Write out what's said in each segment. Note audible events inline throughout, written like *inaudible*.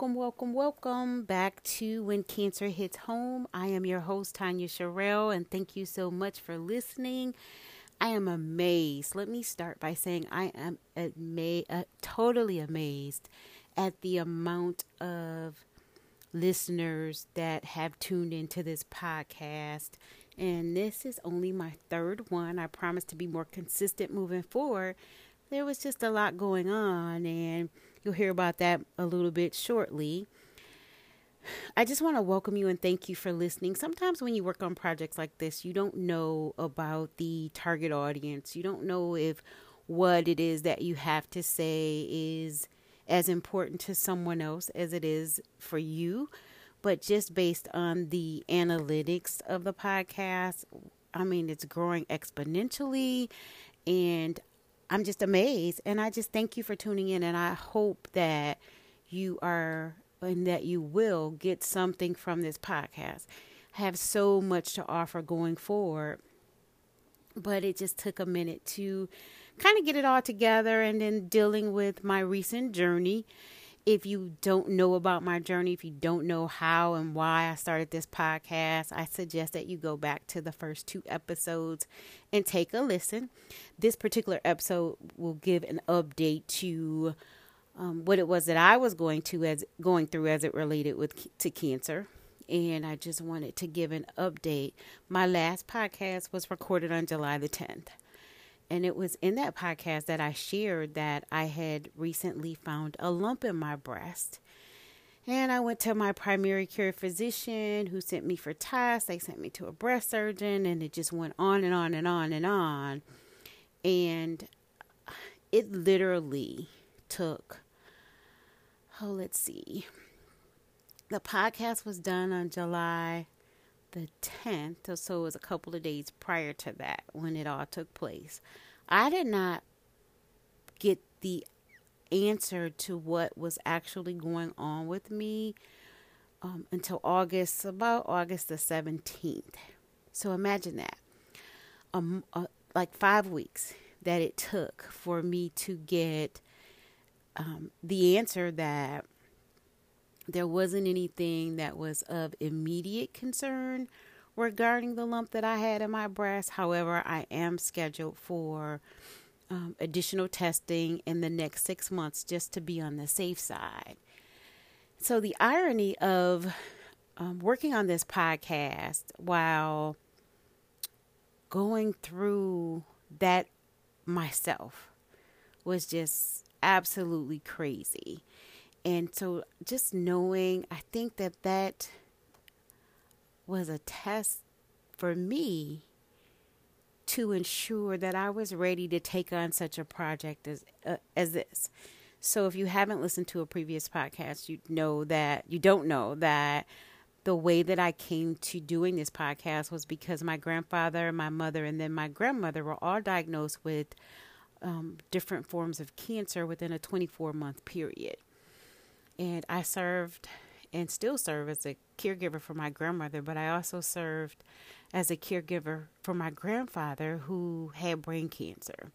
Welcome, welcome, welcome back to When Cancer Hits Home. I am your host, Tanya Sherrill, and thank you so much for listening. I am amazed. Let me start by saying I am ama- uh, totally amazed at the amount of listeners that have tuned into this podcast. And this is only my third one. I promise to be more consistent moving forward. There was just a lot going on, and you'll hear about that a little bit shortly. I just want to welcome you and thank you for listening. Sometimes when you work on projects like this, you don't know about the target audience. You don't know if what it is that you have to say is as important to someone else as it is for you. But just based on the analytics of the podcast, I mean, it's growing exponentially. And I'm just amazed. And I just thank you for tuning in. And I hope that you are and that you will get something from this podcast. I have so much to offer going forward. But it just took a minute to kind of get it all together and then dealing with my recent journey. If you don't know about my journey, if you don't know how and why I started this podcast, I suggest that you go back to the first two episodes and take a listen. This particular episode will give an update to um, what it was that I was going to as going through as it related with to cancer and I just wanted to give an update. My last podcast was recorded on July the 10th. And it was in that podcast that I shared that I had recently found a lump in my breast. And I went to my primary care physician who sent me for tests. They sent me to a breast surgeon, and it just went on and on and on and on. And it literally took, oh, let's see. The podcast was done on July the 10th, or so it was a couple of days prior to that when it all took place. I did not get the answer to what was actually going on with me um, until August, about August the 17th. So imagine that. Um, uh, like five weeks that it took for me to get um, the answer that there wasn't anything that was of immediate concern regarding the lump that I had in my breast. However, I am scheduled for um, additional testing in the next six months just to be on the safe side. So, the irony of um, working on this podcast while going through that myself was just absolutely crazy. And so just knowing, I think that that was a test for me to ensure that I was ready to take on such a project as uh, as this. So if you haven't listened to a previous podcast, you know that you don't know that the way that I came to doing this podcast was because my grandfather, my mother, and then my grandmother were all diagnosed with um, different forms of cancer within a 24 month period. And I served and still serve as a caregiver for my grandmother, but I also served as a caregiver for my grandfather who had brain cancer.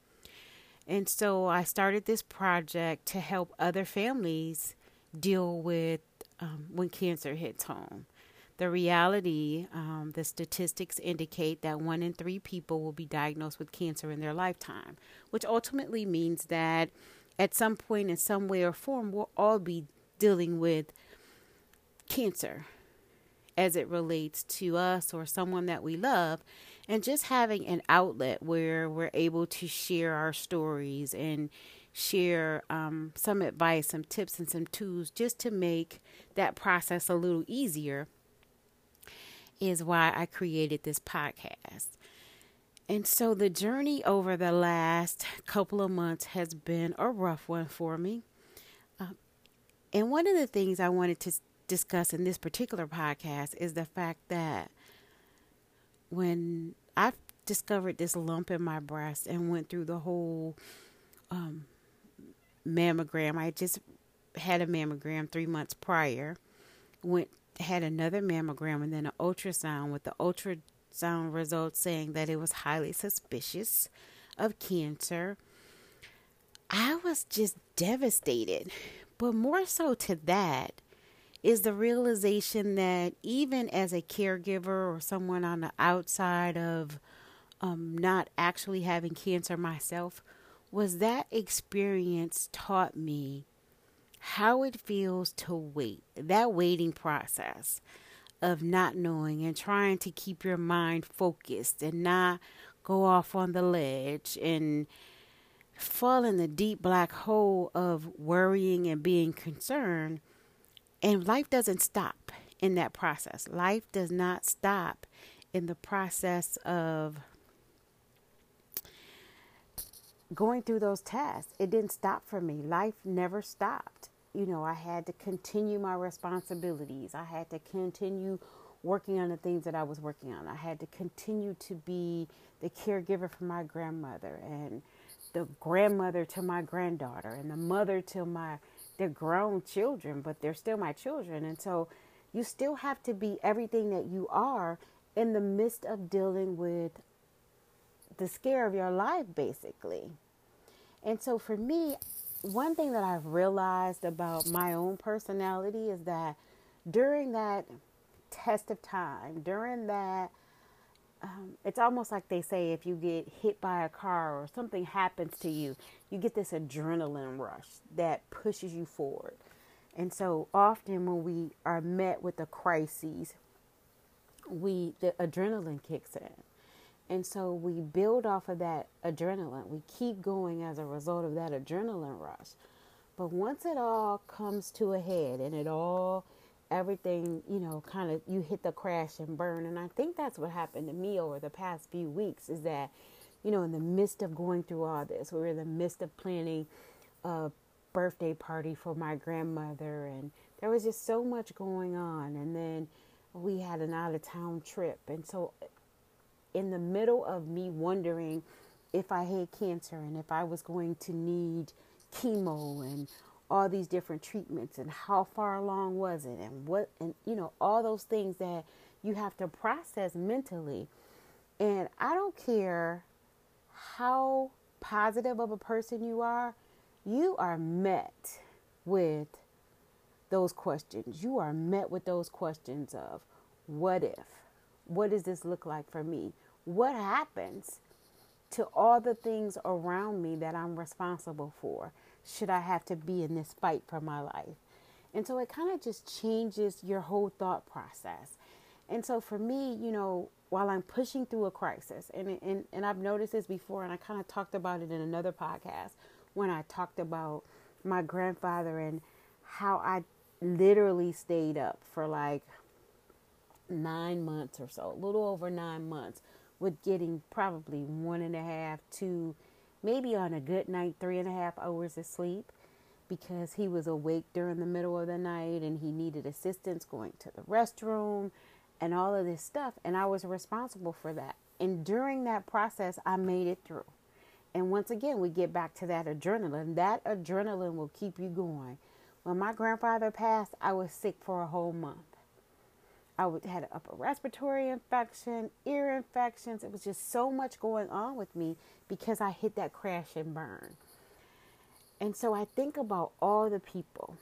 And so I started this project to help other families deal with um, when cancer hits home. The reality, um, the statistics indicate that one in three people will be diagnosed with cancer in their lifetime, which ultimately means that at some point, in some way or form, we'll all be dealing with cancer as it relates to us or someone that we love and just having an outlet where we're able to share our stories and share um, some advice some tips and some tools just to make that process a little easier is why i created this podcast. And so the journey over the last couple of months has been a rough one for me and one of the things I wanted to discuss in this particular podcast is the fact that when I discovered this lump in my breast and went through the whole um, mammogram, I just had a mammogram three months prior, went had another mammogram and then an ultrasound with the ultrasound results saying that it was highly suspicious of cancer. I was just devastated But more so to that is the realization that even as a caregiver or someone on the outside of um, not actually having cancer myself, was that experience taught me how it feels to wait, that waiting process of not knowing and trying to keep your mind focused and not go off on the ledge and fall in the deep black hole of worrying and being concerned. And life doesn't stop in that process. Life does not stop in the process of going through those tests. It didn't stop for me. Life never stopped. You know, I had to continue my responsibilities. I had to continue working on the things that I was working on. I had to continue to be the caregiver for my grandmother and the grandmother to my granddaughter and the mother to my they're grown children, but they're still my children. And so you still have to be everything that you are in the midst of dealing with the scare of your life basically. And so for me, one thing that I've realized about my own personality is that during that test of time, during that um, it's almost like they say if you get hit by a car or something happens to you, you get this adrenaline rush that pushes you forward. And so often when we are met with a crisis, we the adrenaline kicks in. And so we build off of that adrenaline. We keep going as a result of that adrenaline rush. But once it all comes to a head and it all everything, you know, kind of you hit the crash and burn. And I think that's what happened to me over the past few weeks is that, you know, in the midst of going through all this, we were in the midst of planning a birthday party for my grandmother and there was just so much going on and then we had an out of town trip and so in the middle of me wondering if I had cancer and if I was going to need chemo and all these different treatments and how far along was it and what and you know all those things that you have to process mentally. And i don't care how positive of a person you are you are met with those questions. You are met with those questions of what if? What does this look like for me? What happens to all the things around me that i'm responsible for should I have to be in this fight for my life? And so it kind of just changes your whole thought process. And so for me, you know, while I'm pushing through a crisis, and, and, and I've noticed this before, and I kind of talked about it in another podcast when I talked about my grandfather and how I literally stayed up for like nine months or so, a little over nine months, with getting probably one and a half, two maybe on a good night, three and a half hours of sleep because he was awake during the middle of the night and he needed assistance going to the restroom and all of this stuff. And I was responsible for that. And during that process, I made it through. And once again, we get back to that adrenaline. That adrenaline will keep you going. When my grandfather passed, I was sick for a whole month. I had an upper respiratory infection, ear infections. It was just so much going on with me because I hit that crash and burn. And so I think about all the people.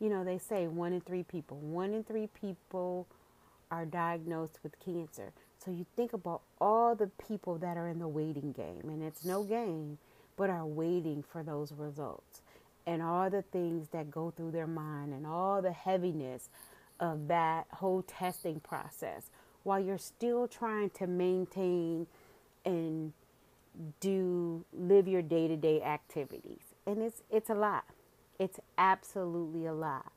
You know, they say one in three people, one in three people are diagnosed with cancer. So you think about all the people that are in the waiting game, and it's no game, but are waiting for those results, and all the things that go through their mind, and all the heaviness of that whole testing process while you're still trying to maintain and do live your day-to-day activities. And it's it's a lot. It's absolutely a lot.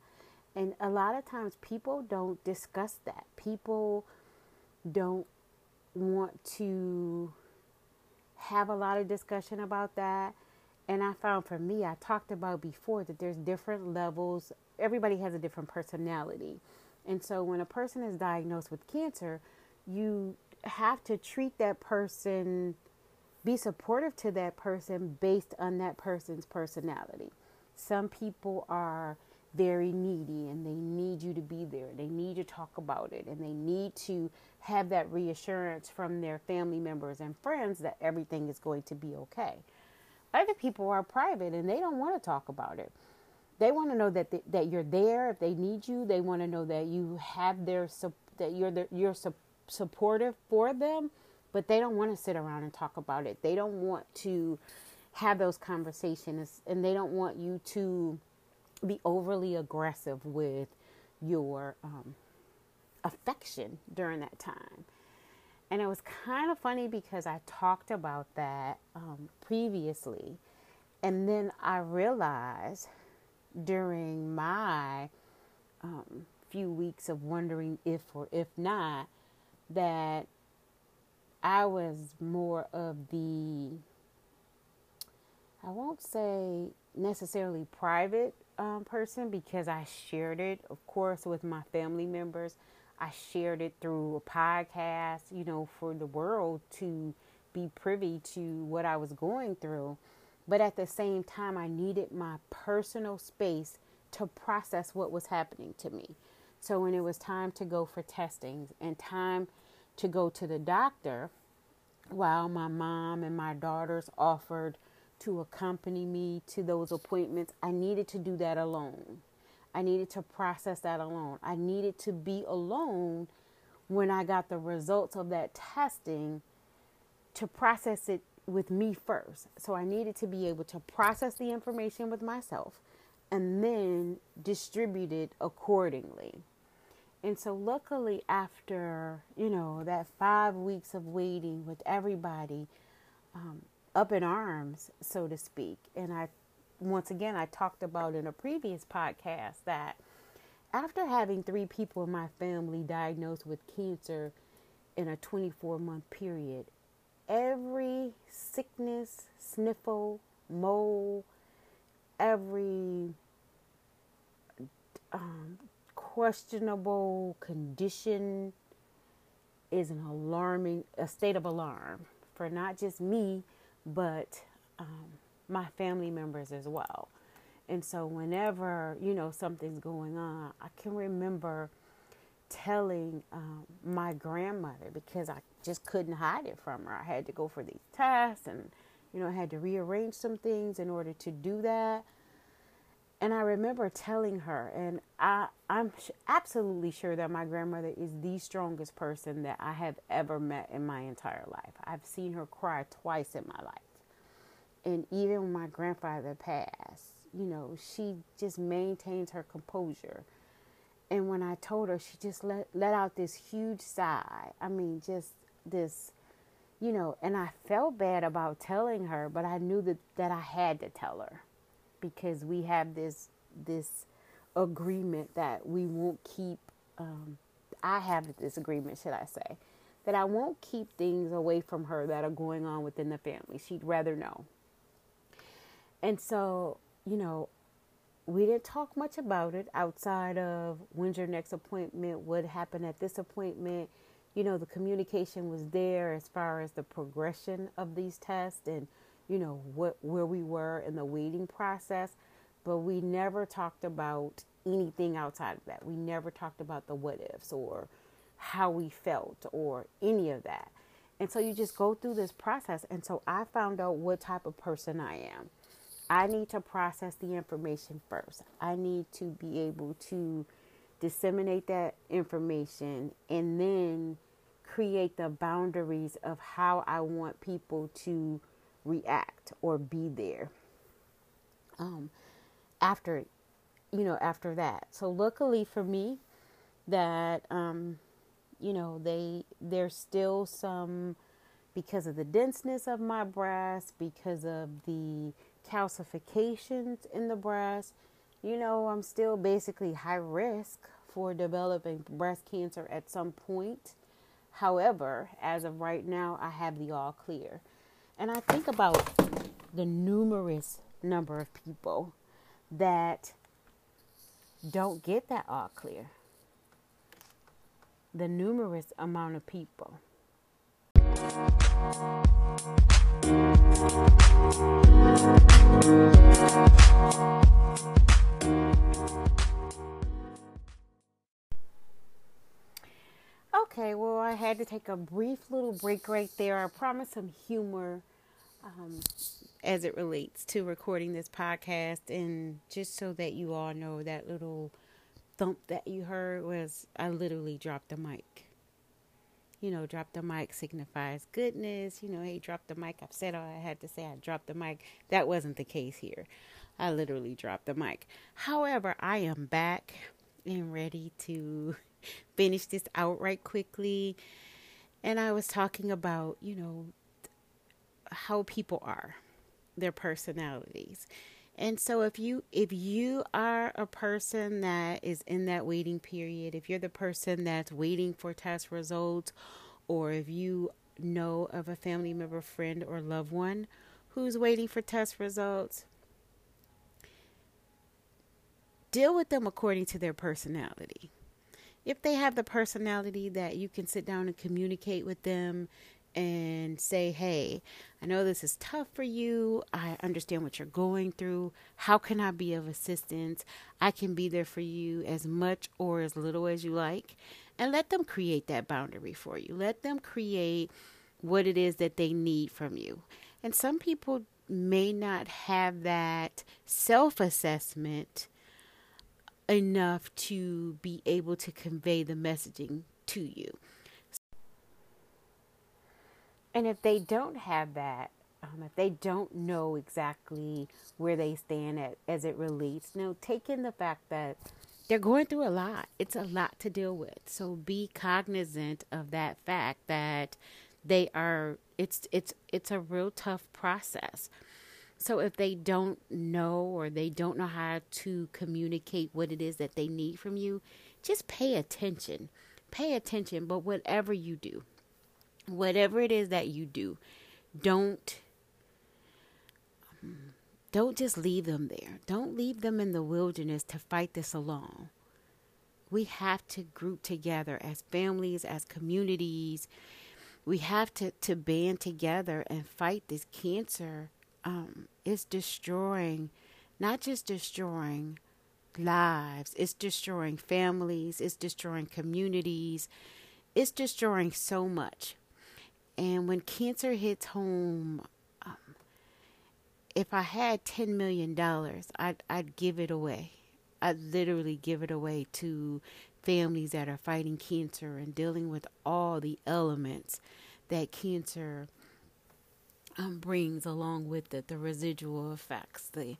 And a lot of times people don't discuss that. People don't want to have a lot of discussion about that. And i found for me i talked about before that there's different levels everybody has a different personality. And so when a person is diagnosed with cancer, you have to treat that person, be supportive to that person based on that person's personality. Some people are very needy and they need you to be there. They need to talk about it and they need to have that reassurance from their family members and friends that everything is going to be okay. Other people are private and they don't want to talk about it. They want to know that the, that you're there if they need you. They want to know that you have their that you're the, you're su- supportive for them, but they don't want to sit around and talk about it. They don't want to have those conversations, and they don't want you to be overly aggressive with your um, affection during that time. And it was kind of funny because I talked about that um, previously. And then I realized during my um, few weeks of wondering if or if not that I was more of the, I won't say necessarily private um, person because I shared it, of course, with my family members. I shared it through a podcast, you know, for the world to be privy to what I was going through. But at the same time, I needed my personal space to process what was happening to me. So when it was time to go for testings and time to go to the doctor, while my mom and my daughters offered to accompany me to those appointments, I needed to do that alone. I needed to process that alone. I needed to be alone when I got the results of that testing to process it with me first. So I needed to be able to process the information with myself and then distribute it accordingly. And so, luckily, after you know that five weeks of waiting with everybody um, up in arms, so to speak, and I once again I talked about in a previous podcast that after having three people in my family diagnosed with cancer in a 24 month period, every sickness, sniffle, mole, every um, questionable condition is an alarming, a state of alarm for not just me, but um, my family members as well. And so, whenever you know something's going on, I can remember telling um, my grandmother because I just couldn't hide it from her. I had to go for these tests and, you know, I had to rearrange some things in order to do that. And I remember telling her, and I, I'm absolutely sure that my grandmother is the strongest person that I have ever met in my entire life. I've seen her cry twice in my life. And even when my grandfather passed, you know, she just maintains her composure and when I told her, she just let let out this huge sigh. I mean, just this, you know. And I felt bad about telling her, but I knew that that I had to tell her because we have this this agreement that we won't keep. Um, I have this agreement, should I say, that I won't keep things away from her that are going on within the family. She'd rather know. And so, you know, we didn't talk much about it outside of when's your next appointment, what happened at this appointment. You know, the communication was there as far as the progression of these tests and, you know, what where we were in the waiting process. But we never talked about anything outside of that. We never talked about the what ifs or how we felt or any of that. And so you just go through this process. And so I found out what type of person I am. I need to process the information first. I need to be able to disseminate that information and then create the boundaries of how I want people to react or be there. Um, after, you know, after that. So luckily for me, that um, you know they there's still some because of the denseness of my breast, because of the calcifications in the breast, you know, I'm still basically high risk for developing breast cancer at some point. However, as of right now, I have the all clear. And I think about the numerous number of people that don't get that all clear. The numerous amount of people. Okay, well, I had to take a brief little break right there. I promised some humor um, as it relates to recording this podcast. And just so that you all know, that little thump that you heard was I literally dropped the mic. You know, drop the mic signifies goodness. You know, hey, drop the mic. I've said all I had to say. I dropped the mic. That wasn't the case here. I literally dropped the mic. However, I am back and ready to *laughs* finish this out right quickly. And I was talking about, you know, how people are, their personalities. And so if you if you are a person that is in that waiting period, if you're the person that's waiting for test results or if you know of a family member, friend or loved one who's waiting for test results, deal with them according to their personality. If they have the personality that you can sit down and communicate with them and say, hey, I know this is tough for you. I understand what you're going through. How can I be of assistance? I can be there for you as much or as little as you like. And let them create that boundary for you. Let them create what it is that they need from you. And some people may not have that self assessment enough to be able to convey the messaging to you. And if they don't have that, um, if they don't know exactly where they stand at, as it relates, you know, take in the fact that they're going through a lot. It's a lot to deal with. So be cognizant of that fact that they are. It's it's it's a real tough process. So if they don't know or they don't know how to communicate what it is that they need from you, just pay attention. Pay attention. But whatever you do, whatever it is that you do, don't don't just leave them there. Don't leave them in the wilderness to fight this alone. We have to group together as families, as communities. We have to, to band together and fight this cancer. Um, it's destroying, not just destroying lives, it's destroying families, it's destroying communities, it's destroying so much. And when cancer hits home, um, if I had $10 million, I'd, I'd give it away. I'd literally give it away to families that are fighting cancer and dealing with all the elements that cancer um, brings along with it the residual effects, the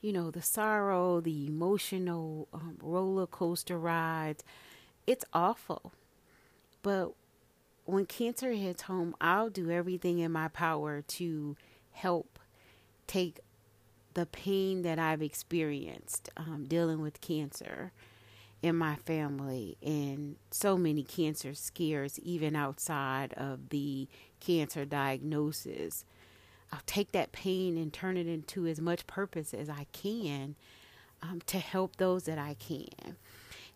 you know, the sorrow, the emotional um, roller coaster rides. It's awful. But when cancer hits home, I'll do everything in my power to help take the pain that I've experienced um, dealing with cancer in my family and so many cancer scares, even outside of the cancer diagnosis. I'll take that pain and turn it into as much purpose as I can um, to help those that I can.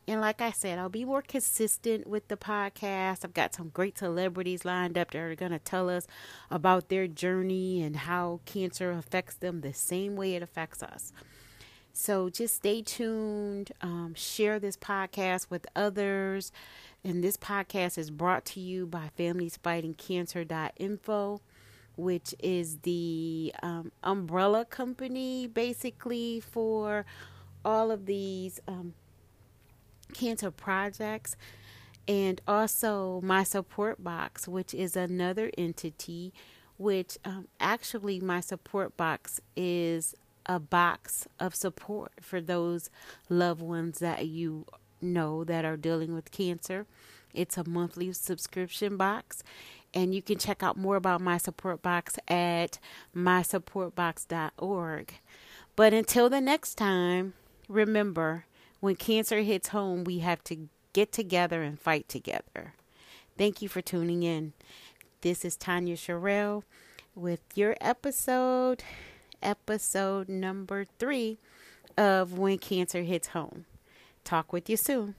And like I said, I'll be more consistent with the podcast. I've got some great celebrities lined up that are going to tell us about their journey and how cancer affects them the same way it affects us. So just stay tuned. Um, share this podcast with others. And this podcast is brought to you by FamiliesFightingCancer.info, which is the um, umbrella company basically for all of these. Um, cancer projects and also my support box which is another entity which um, actually my support box is a box of support for those loved ones that you know that are dealing with cancer. It's a monthly subscription box and you can check out more about my support box at mysupportbox.org but until the next time remember when cancer hits home, we have to get together and fight together. Thank you for tuning in. This is Tanya Sherrill with your episode, episode number three of When Cancer Hits Home. Talk with you soon.